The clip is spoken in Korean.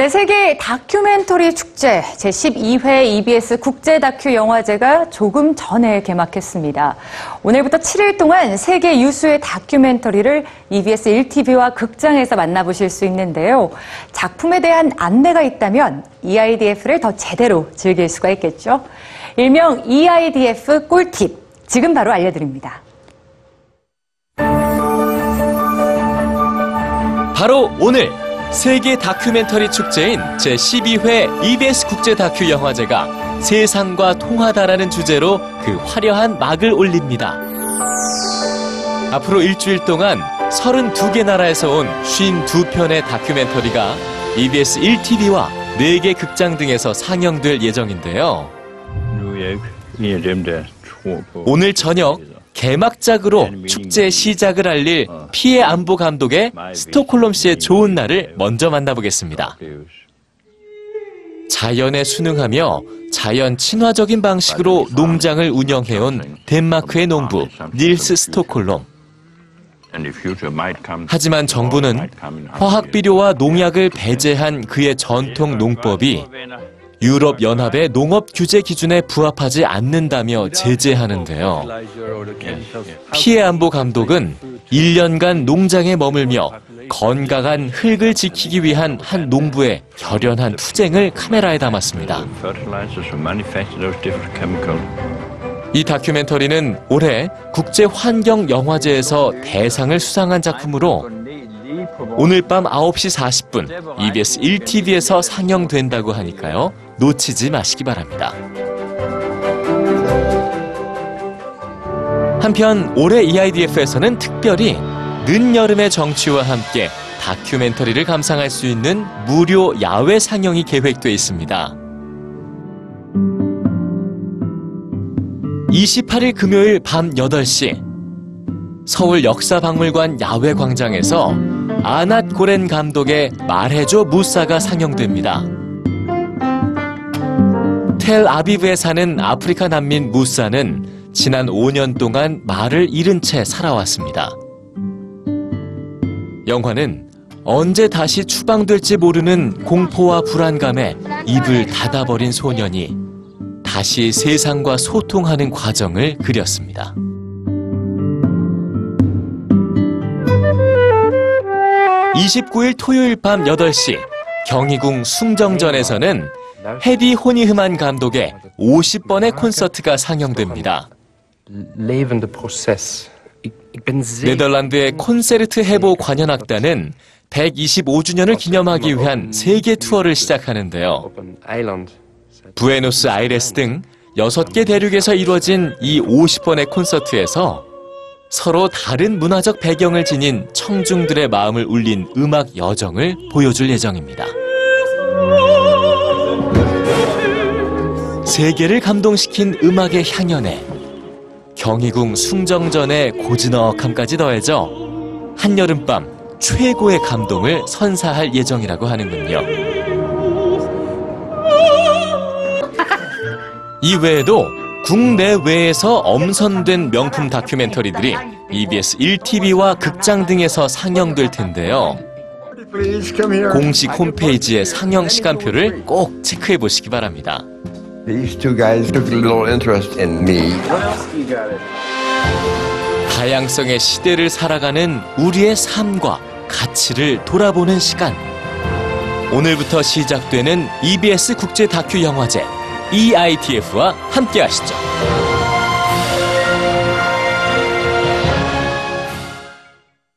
네, 세계 다큐멘터리 축제 제12회 EBS 국제 다큐 영화제가 조금 전에 개막했습니다. 오늘부터 7일 동안 세계 유수의 다큐멘터리를 EBS 1TV와 극장에서 만나보실 수 있는데요. 작품에 대한 안내가 있다면 EIDF를 더 제대로 즐길 수가 있겠죠. 일명 EIDF 꿀팁, 지금 바로 알려드립니다. 바로 오늘 세계 다큐멘터리 축제인 제12회 EBS 국제 다큐 영화제가 세상과 통하다라는 주제로 그 화려한 막을 올립니다. 앞으로 일주일 동안 32개 나라에서 온 52편의 다큐멘터리가 EBS 1TV와 4개 극장 등에서 상영될 예정인데요. 오늘 저녁 개막작으로 축제 시작을 알릴 피해 안보 감독의 스톡홀름 씨의 좋은 날을 먼저 만나보겠습니다. 자연에 순응하며 자연 친화적인 방식으로 농장을 운영해온 덴마크의 농부 닐스 스톡홀름. 하지만 정부는 화학 비료와 농약을 배제한 그의 전통 농법이 유럽 연합의 농업 규제 기준에 부합하지 않는다며 제재하는데요. 피해 안보 감독은 1년간 농장에 머물며 건강한 흙을 지키기 위한 한 농부의 결연한 투쟁을 카메라에 담았습니다. 이 다큐멘터리는 올해 국제 환경 영화제에서 대상을 수상한 작품으로 오늘 밤 9시 40분 EBS 1TV에서 상영된다고 하니까요. 놓치지 마시기 바랍니다. 한편 올해 EIDF에서는 특별히 늦여름의 정취와 함께 다큐멘터리를 감상할 수 있는 무료 야외 상영이 계획돼 있습니다. 28일 금요일 밤 8시 서울 역사박물관 야외 광장에서 아낫 고렌 감독의 말해줘 무사가 상영됩니다. 텔 아비브에 사는 아프리카 난민 무사는 지난 5년 동안 말을 잃은 채 살아왔습니다. 영화는 언제 다시 추방될지 모르는 공포와 불안감에 입을 닫아버린 소년이 다시 세상과 소통하는 과정을 그렸습니다. (29일) 토요일 밤 (8시) 경희궁 숭정전에서는 헤디 호니흐만 감독의 50번의 콘서트가 상영됩니다. 네덜란드의 콘세르트 해보 관현악단은 125주년을 기념하기 위한 세계 투어를 시작하는데요. 부에노스 아이레스 등 6개 대륙에서 이루어진 이 50번의 콘서트에서 서로 다른 문화적 배경을 지닌 청중들의 마음을 울린 음악 여정을 보여줄 예정입니다. 세계를 감동시킨 음악의 향연에 경희궁 숭정전의 고즈넉함까지 더해져 한여름밤 최고의 감동을 선사할 예정이라고 하는군요. 이 외에도 국내외에서 엄선된 명품 다큐멘터리들이 EBS 1TV와 극장 등에서 상영될 텐데요. 공식 홈페이지의 상영 시간표를 꼭 체크해 보시기 바랍니다. These two guys took a little interest in me. 다양성의 시대를 살아가는 우리의 삶과 가치를 돌아보는 시간. 오늘부터 시작되는 EBS 국제 다큐 영화제 EITF와 함께 하시죠.